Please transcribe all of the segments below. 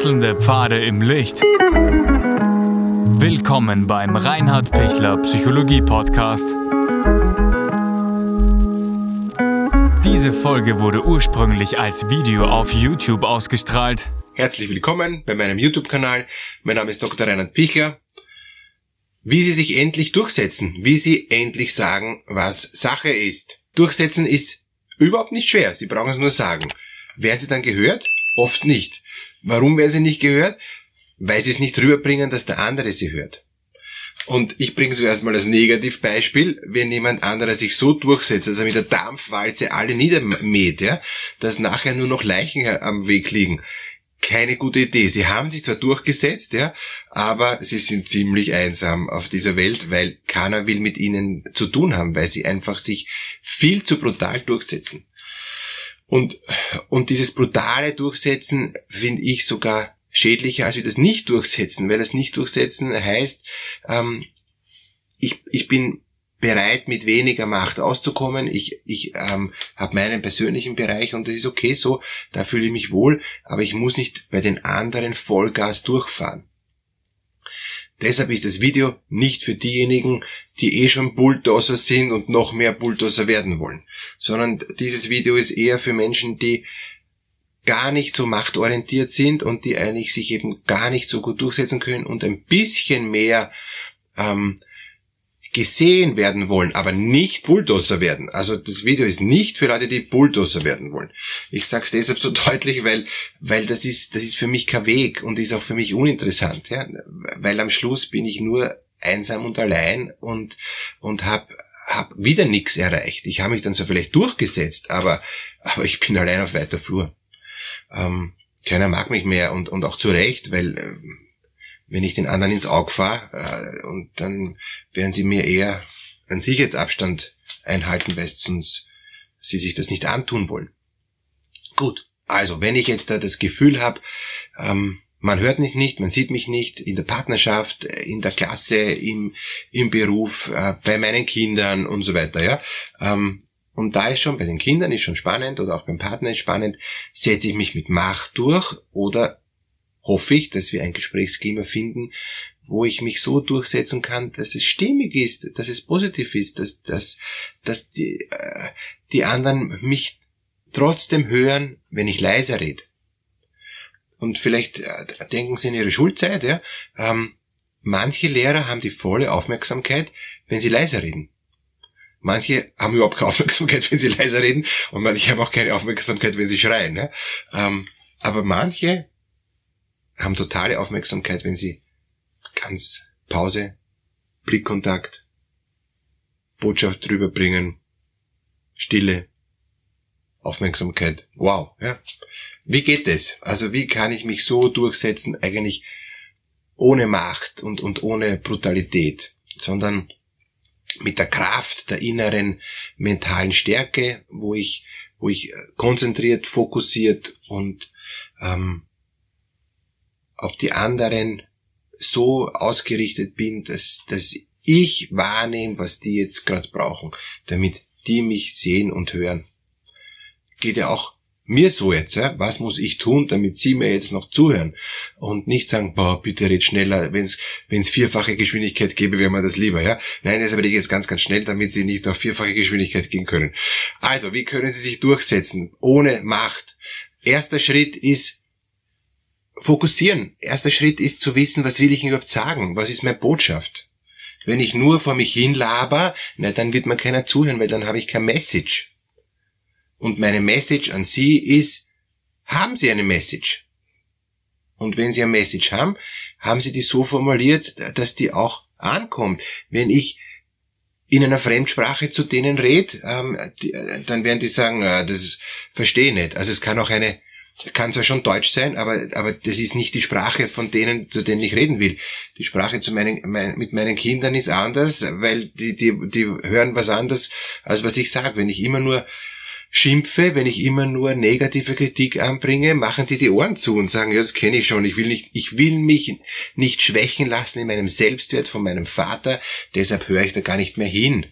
Wechselnde Pfade im Licht. Willkommen beim Reinhard Pichler Psychologie Podcast. Diese Folge wurde ursprünglich als Video auf YouTube ausgestrahlt. Herzlich willkommen bei meinem YouTube-Kanal. Mein Name ist Dr. Reinhard Pichler. Wie Sie sich endlich durchsetzen, wie Sie endlich sagen, was Sache ist. Durchsetzen ist überhaupt nicht schwer, Sie brauchen es nur sagen. Werden Sie dann gehört? Oft nicht. Warum werden sie nicht gehört? Weil sie es nicht rüberbringen, dass der andere sie hört. Und ich bringe so erstmal als Negativbeispiel, wenn jemand anderer sich so durchsetzt, also mit der Dampfwalze alle niedermäht, ja, dass nachher nur noch Leichen am Weg liegen. Keine gute Idee. Sie haben sich zwar durchgesetzt, ja, aber sie sind ziemlich einsam auf dieser Welt, weil keiner will mit ihnen zu tun haben, weil sie einfach sich viel zu brutal durchsetzen. Und, und dieses brutale Durchsetzen finde ich sogar schädlicher als wir das Nicht-Durchsetzen, weil das Nicht-Durchsetzen heißt, ähm, ich, ich bin bereit, mit weniger Macht auszukommen. Ich, ich ähm, habe meinen persönlichen Bereich und das ist okay so, da fühle ich mich wohl, aber ich muss nicht bei den anderen Vollgas durchfahren. Deshalb ist das Video nicht für diejenigen, die eh schon Bulldozer sind und noch mehr Bulldozer werden wollen, sondern dieses Video ist eher für Menschen, die gar nicht so machtorientiert sind und die eigentlich sich eben gar nicht so gut durchsetzen können und ein bisschen mehr ähm, gesehen werden wollen, aber nicht Bulldozer werden. Also das Video ist nicht für Leute, die Bulldozer werden wollen. Ich sage es deshalb so deutlich, weil, weil das ist, das ist für mich kein Weg und ist auch für mich uninteressant, ja? weil am Schluss bin ich nur einsam und allein und, und habe hab wieder nichts erreicht. Ich habe mich dann so vielleicht durchgesetzt, aber, aber ich bin allein auf weiter Flur. Ähm, keiner mag mich mehr und, und auch zu Recht, weil ähm, wenn ich den anderen ins Auge fahre, äh, und dann werden sie mir eher einen Sicherheitsabstand einhalten, weil sonst sie sich das nicht antun wollen. Gut, also wenn ich jetzt da das Gefühl habe, ähm, man hört mich nicht, man sieht mich nicht in der Partnerschaft, in der Klasse, im, im Beruf, äh, bei meinen Kindern und so weiter, ja. Ähm, und da ist schon, bei den Kindern ist schon spannend oder auch beim Partner ist spannend, setze ich mich mit Macht durch oder hoffe ich, dass wir ein Gesprächsklima finden, wo ich mich so durchsetzen kann, dass es stimmig ist, dass es positiv ist, dass, dass, dass die, äh, die anderen mich trotzdem hören, wenn ich leiser rede. Und vielleicht äh, denken Sie in Ihre Schulzeit, ja, ähm, manche Lehrer haben die volle Aufmerksamkeit, wenn sie leiser reden. Manche haben überhaupt keine Aufmerksamkeit, wenn sie leiser reden, und manche haben auch keine Aufmerksamkeit, wenn sie schreien. Ja? Ähm, aber manche haben totale Aufmerksamkeit, wenn sie ganz Pause, Blickkontakt, Botschaft drüber bringen, Stille, Aufmerksamkeit. Wow, ja. Wie geht es? Also wie kann ich mich so durchsetzen, eigentlich ohne Macht und, und ohne Brutalität, sondern mit der Kraft der inneren mentalen Stärke, wo ich, wo ich konzentriert, fokussiert und ähm, auf die anderen so ausgerichtet bin, dass, dass ich wahrnehme, was die jetzt gerade brauchen, damit die mich sehen und hören. Geht ja auch mir so jetzt, ja? was muss ich tun, damit Sie mir jetzt noch zuhören und nicht sagen, boah, bitte red schneller, wenn es vierfache Geschwindigkeit gäbe, wäre mir das lieber, ja? Nein, das werde ich jetzt ganz, ganz schnell, damit Sie nicht auf vierfache Geschwindigkeit gehen können. Also, wie können Sie sich durchsetzen ohne Macht? Erster Schritt ist fokussieren. Erster Schritt ist zu wissen, was will ich überhaupt sagen? Was ist meine Botschaft? Wenn ich nur vor mich hin laber, na, dann wird mir keiner zuhören, weil dann habe ich kein Message. Und meine Message an Sie ist, haben Sie eine Message? Und wenn Sie eine Message haben, haben Sie die so formuliert, dass die auch ankommt. Wenn ich in einer Fremdsprache zu denen rede, ähm, die, dann werden die sagen, äh, das verstehe ich nicht. Also es kann auch eine kann zwar schon Deutsch sein, aber, aber das ist nicht die Sprache von denen, zu denen ich reden will. Die Sprache zu meinen, mein, mit meinen Kindern ist anders, weil die, die, die hören was anderes, als was ich sage. Wenn ich immer nur schimpfe, wenn ich immer nur negative Kritik anbringe, machen die die Ohren zu und sagen, ja, das kenne ich schon, ich will nicht, ich will mich nicht schwächen lassen in meinem Selbstwert von meinem Vater, deshalb höre ich da gar nicht mehr hin.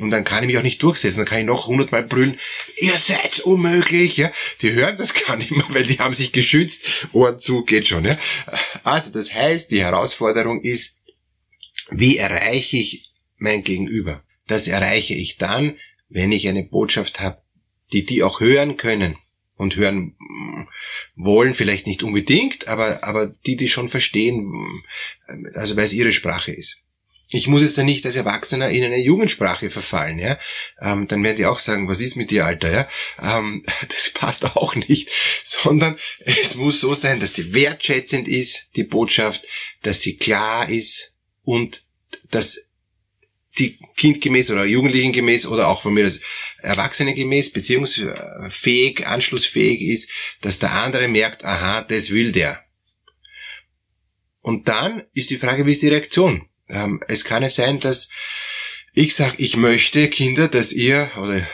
Und dann kann ich mich auch nicht durchsetzen. Dann kann ich noch hundertmal brüllen, ihr seid unmöglich. Ja? Die hören das gar nicht mehr, weil die haben sich geschützt. Ohren zu, geht schon. Ja? Also das heißt, die Herausforderung ist, wie erreiche ich mein Gegenüber? Das erreiche ich dann, wenn ich eine Botschaft habe, die die auch hören können und hören mm, wollen, vielleicht nicht unbedingt, aber, aber die, die schon verstehen, mm, also weil es ihre Sprache ist. Ich muss jetzt da nicht als Erwachsener in eine Jugendsprache verfallen, ja. Ähm, dann werden die auch sagen, was ist mit dir, Alter, ja. Ähm, das passt auch nicht. Sondern es muss so sein, dass sie wertschätzend ist, die Botschaft, dass sie klar ist und dass sie kindgemäß oder jugendlichengemäß oder auch von mir das Erwachsene gemäß, beziehungsfähig, anschlussfähig ist, dass der andere merkt, aha, das will der. Und dann ist die Frage, wie ist die Reaktion? Ähm, es kann es sein, dass ich sage, ich möchte Kinder, dass ihr oder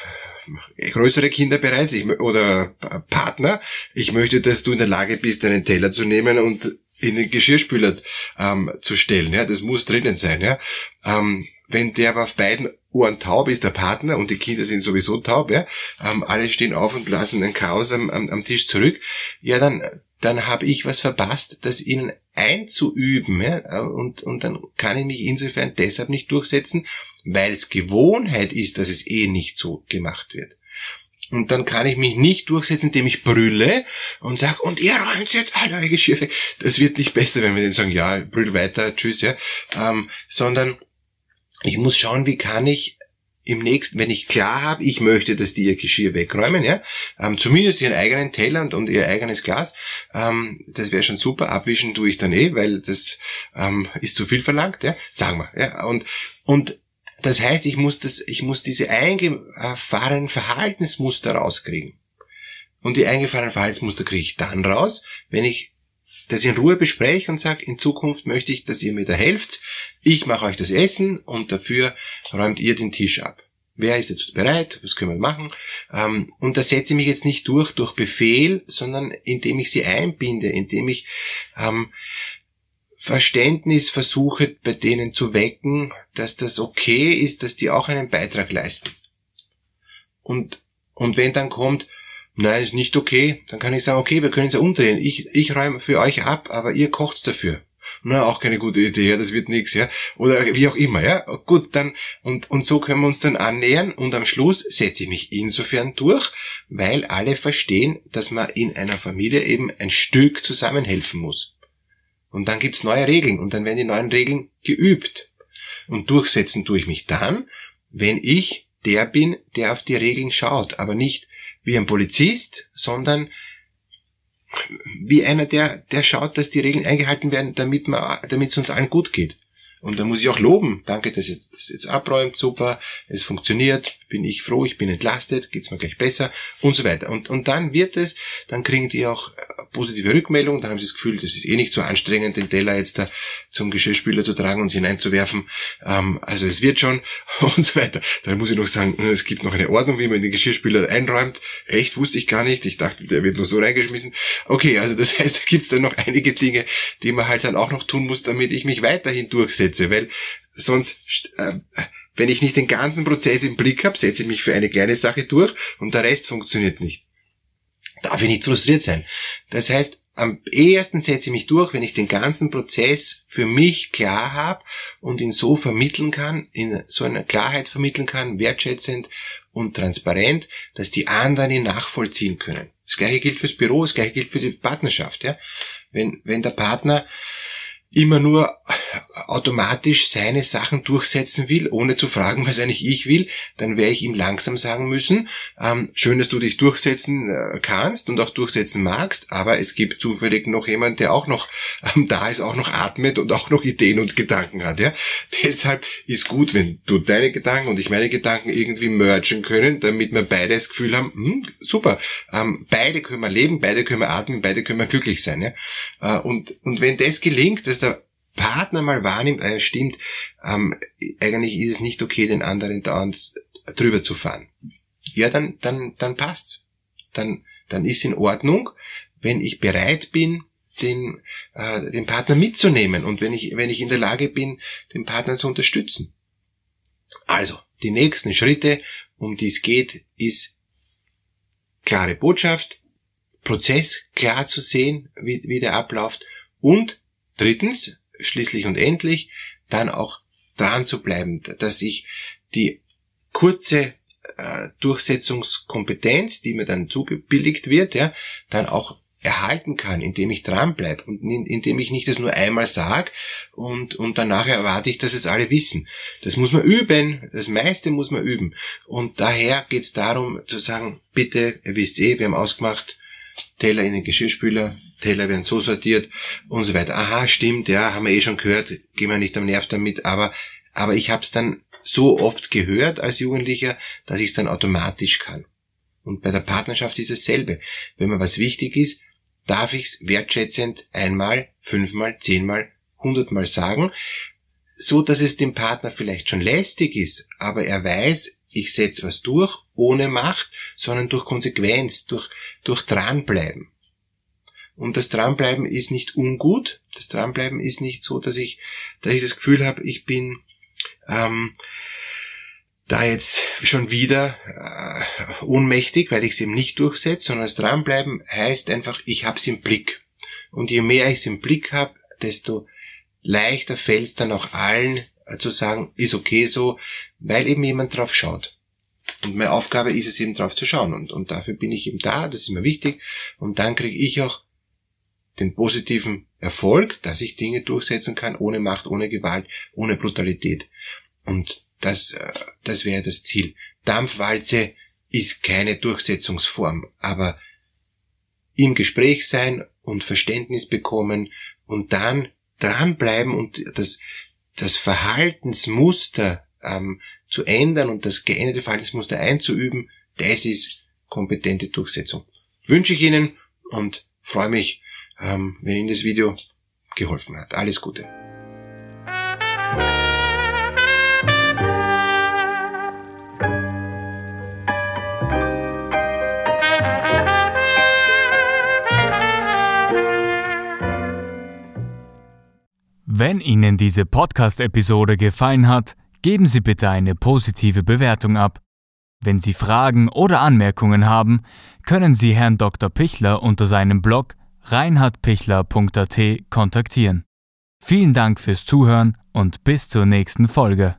größere Kinder bereits ich, oder Partner, ich möchte, dass du in der Lage bist, einen Teller zu nehmen und in den Geschirrspüler ähm, zu stellen. Ja, das muss drinnen sein. Ja, ähm, wenn der aber auf beiden Ohren taub ist, der Partner und die Kinder sind sowieso taub, ja, ähm, alle stehen auf und lassen ein Chaos am, am, am Tisch zurück, ja, dann dann habe ich was verpasst, das ihnen einzuüben, ja, und, und dann kann ich mich insofern deshalb nicht durchsetzen, weil es Gewohnheit ist, dass es eh nicht so gemacht wird. Und dann kann ich mich nicht durchsetzen, indem ich brülle und sage, und ihr räumt jetzt alle eure Geschirr weg. Das wird nicht besser, wenn wir denen sagen, ja, brüll weiter, tschüss, ja. Ähm, sondern ich muss schauen, wie kann ich im nächsten, wenn ich klar habe, ich möchte, dass die ihr Geschirr wegräumen, ja, ähm, zumindest ihren eigenen Teller und, und ihr eigenes Glas, ähm, das wäre schon super. Abwischen tue ich dann eh, weil das ähm, ist zu viel verlangt, ja, sagen wir, ja, und und das heißt, ich muss das, ich muss diese eingefahrenen Verhaltensmuster rauskriegen. Und die eingefahrenen Verhaltensmuster kriege ich dann raus, wenn ich das in Ruhe bespreche und sage, in Zukunft möchte ich, dass ihr mir da helft. Ich mache euch das Essen und dafür räumt ihr den Tisch ab. Wer ist jetzt bereit? Was können wir machen? Ähm, und da setze ich mich jetzt nicht durch durch Befehl, sondern indem ich sie einbinde, indem ich ähm, Verständnis versuche bei denen zu wecken, dass das okay ist, dass die auch einen Beitrag leisten. Und, und wenn dann kommt, nein, ist nicht okay, dann kann ich sagen, okay, wir können es ja umdrehen. Ich, ich räume für euch ab, aber ihr kocht dafür. Na, auch keine gute Idee, ja, das wird nix, ja. Oder wie auch immer, ja. Gut, dann, und, und so können wir uns dann annähern und am Schluss setze ich mich insofern durch, weil alle verstehen, dass man in einer Familie eben ein Stück zusammenhelfen muss. Und dann gibt's neue Regeln und dann werden die neuen Regeln geübt. Und durchsetzen tue ich mich dann, wenn ich der bin, der auf die Regeln schaut, aber nicht wie ein Polizist, sondern wie einer, der, der schaut, dass die Regeln eingehalten werden, damit man, damit es uns allen gut geht. Und da muss ich auch loben. Danke, dass ihr das jetzt abräumt, super, es funktioniert, bin ich froh, ich bin entlastet, geht's mir gleich besser und so weiter. Und, und dann wird es, dann kriegen die auch positive Rückmeldung, dann haben sie das Gefühl, das ist eh nicht so anstrengend, den Teller jetzt da zum Geschirrspüler zu tragen und hineinzuwerfen. Ähm, also es wird schon und so weiter. Dann muss ich noch sagen, es gibt noch eine Ordnung, wie man den Geschirrspüler einräumt. Echt, wusste ich gar nicht. Ich dachte, der wird nur so reingeschmissen. Okay, also das heißt, da gibt's dann noch einige Dinge, die man halt dann auch noch tun muss, damit ich mich weiterhin durchsetze, weil sonst äh, wenn ich nicht den ganzen Prozess im Blick habe, setze ich mich für eine kleine Sache durch und der Rest funktioniert nicht darf ich nicht frustriert sein. Das heißt, am ehesten setze ich mich durch, wenn ich den ganzen Prozess für mich klar habe und ihn so vermitteln kann, in so einer Klarheit vermitteln kann, wertschätzend und transparent, dass die anderen ihn nachvollziehen können. Das gleiche gilt fürs Büro, das gleiche gilt für die Partnerschaft. Ja? Wenn, wenn der Partner immer nur automatisch seine Sachen durchsetzen will, ohne zu fragen, was eigentlich ich will, dann werde ich ihm langsam sagen müssen, ähm, schön, dass du dich durchsetzen äh, kannst und auch durchsetzen magst, aber es gibt zufällig noch jemand, der auch noch ähm, da ist, auch noch atmet und auch noch Ideen und Gedanken hat. Ja? Deshalb ist gut, wenn du deine Gedanken und ich meine Gedanken irgendwie mergen können, damit wir beide das Gefühl haben, hm, super, ähm, beide können wir leben, beide können wir atmen, beide können wir glücklich sein. Ja? Äh, und, und wenn das gelingt, dass der Partner mal wahrnimmt, äh, stimmt, ähm, eigentlich ist es nicht okay, den anderen dauernd drüber zu fahren. Ja, dann, dann, dann passt's. Dann, dann ist in Ordnung, wenn ich bereit bin, den, äh, den Partner mitzunehmen und wenn ich, wenn ich in der Lage bin, den Partner zu unterstützen. Also, die nächsten Schritte, um die es geht, ist klare Botschaft, Prozess klar zu sehen, wie, wie der abläuft und drittens, schließlich und endlich, dann auch dran zu bleiben, dass ich die kurze äh, Durchsetzungskompetenz, die mir dann zugebilligt wird, ja, dann auch erhalten kann, indem ich dranbleibe und indem ich nicht das nur einmal sage und, und danach erwarte ich, dass es alle wissen. Das muss man üben, das meiste muss man üben. Und daher geht es darum zu sagen, bitte, ihr wisst eh, wir haben ausgemacht, Teller in den Geschirrspüler, Teller werden so sortiert und so weiter. Aha, stimmt, ja, haben wir eh schon gehört, gehen wir nicht am Nerv damit, aber, aber ich habe es dann so oft gehört als Jugendlicher, dass ich es dann automatisch kann. Und bei der Partnerschaft ist dasselbe. Wenn mir was wichtig ist, darf ich es wertschätzend einmal, fünfmal, zehnmal, hundertmal sagen, so dass es dem Partner vielleicht schon lästig ist, aber er weiß, ich setze was durch, ohne Macht, sondern durch Konsequenz, durch, durch Dranbleiben. Und das Dranbleiben ist nicht ungut, das Dranbleiben ist nicht so, dass ich, dass ich das Gefühl habe, ich bin ähm, da jetzt schon wieder äh, ohnmächtig, weil ich es eben nicht durchsetze, sondern das Dranbleiben heißt einfach, ich habe es im Blick. Und je mehr ich es im Blick habe, desto leichter fällt es dann auch allen äh, zu sagen, ist okay so, weil eben jemand drauf schaut. Und meine Aufgabe ist es eben drauf zu schauen. Und, und dafür bin ich eben da, das ist mir wichtig. Und dann kriege ich auch den positiven Erfolg, dass ich Dinge durchsetzen kann, ohne Macht, ohne Gewalt, ohne Brutalität. Und das, äh, das wäre das Ziel. Dampfwalze ist keine Durchsetzungsform, aber im Gespräch sein und Verständnis bekommen und dann dranbleiben und das, das Verhaltensmuster ähm, zu ändern und das geänderte Verhaltensmuster einzuüben, das ist kompetente Durchsetzung. Wünsche ich Ihnen und freue mich, ähm, wenn Ihnen das Video geholfen hat. Alles Gute. Wenn Ihnen diese Podcast-Episode gefallen hat, geben Sie bitte eine positive Bewertung ab. Wenn Sie Fragen oder Anmerkungen haben, können Sie Herrn Dr. Pichler unter seinem Blog reinhardpichler.at kontaktieren. Vielen Dank fürs Zuhören und bis zur nächsten Folge.